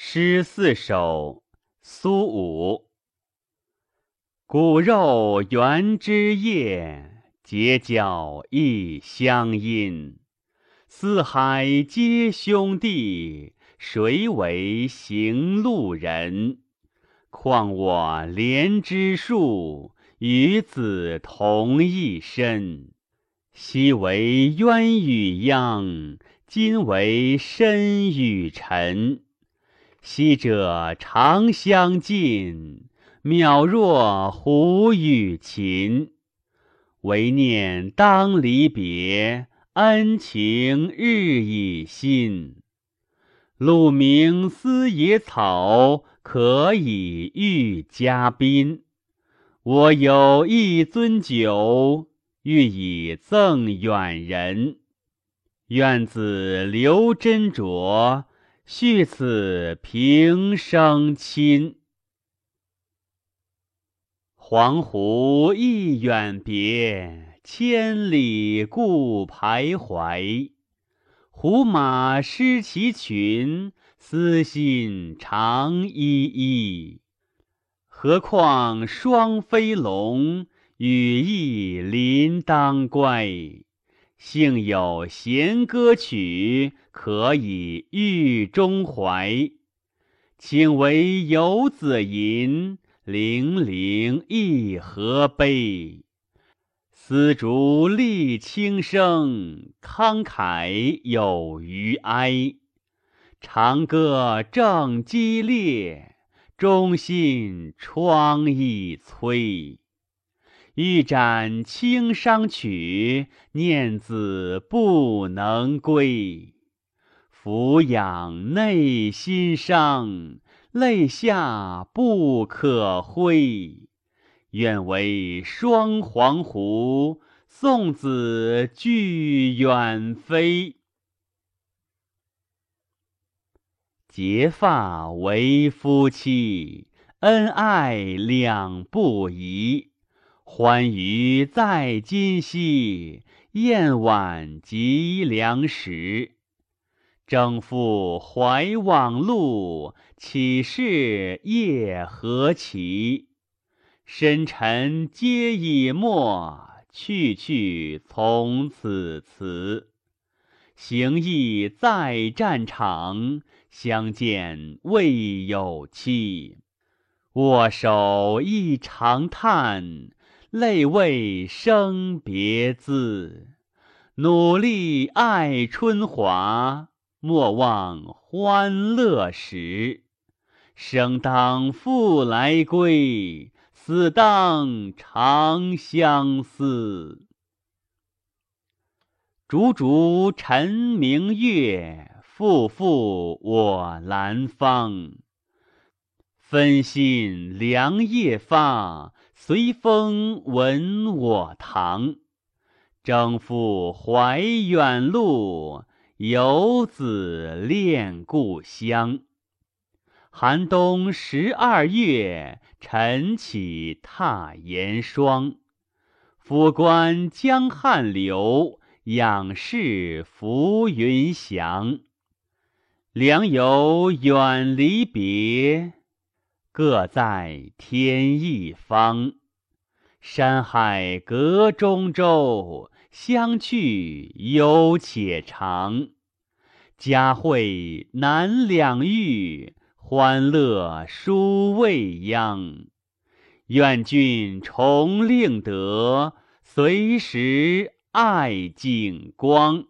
诗四首，苏武。骨肉原之叶，结交亦相因。四海皆兄弟，谁为行路人？况我连枝树，与子同一身。昔为渊与鸯，今为身与尘。昔者长相近，渺若胡与秦。唯念当离别，恩情日已新。鹿鸣思野草，可以御嘉宾。我有一樽酒，欲以赠远人。愿子留斟酌。续此平生亲。黄鹄亦远别，千里故徘徊。胡马失其群，私心长依依。何况双飞龙，羽翼临当归。幸有弦歌曲，可以喻中怀。请为游子吟，零零一何悲？丝竹立清声，慷慨有余哀。长歌正激烈，中心疮已摧。欲展清商曲，念子不能归。抚养内心伤，泪下不可挥。愿为双黄鹄，送子俱远飞。结发为夫妻，恩爱两不疑。欢娱在今夕，宴晚及良时。征夫怀往路，岂是夜何其？深沉皆已没，去去从此辞。行役在战场，相见未有期。握手一长叹。泪未生别滋，努力爱春华，莫忘欢乐时。生当复来归，死当长相思。烛烛沉明月，复复我兰芳。分心凉夜发。随风闻我堂，征夫怀远路，游子恋故乡。寒冬十二月，晨起踏严霜。俯观江汉流，仰视浮云翔。良友远离别。各在天一方，山海隔中州，相去犹且长。佳会难两遇，欢乐殊未央。愿君重令得，随时爱景光。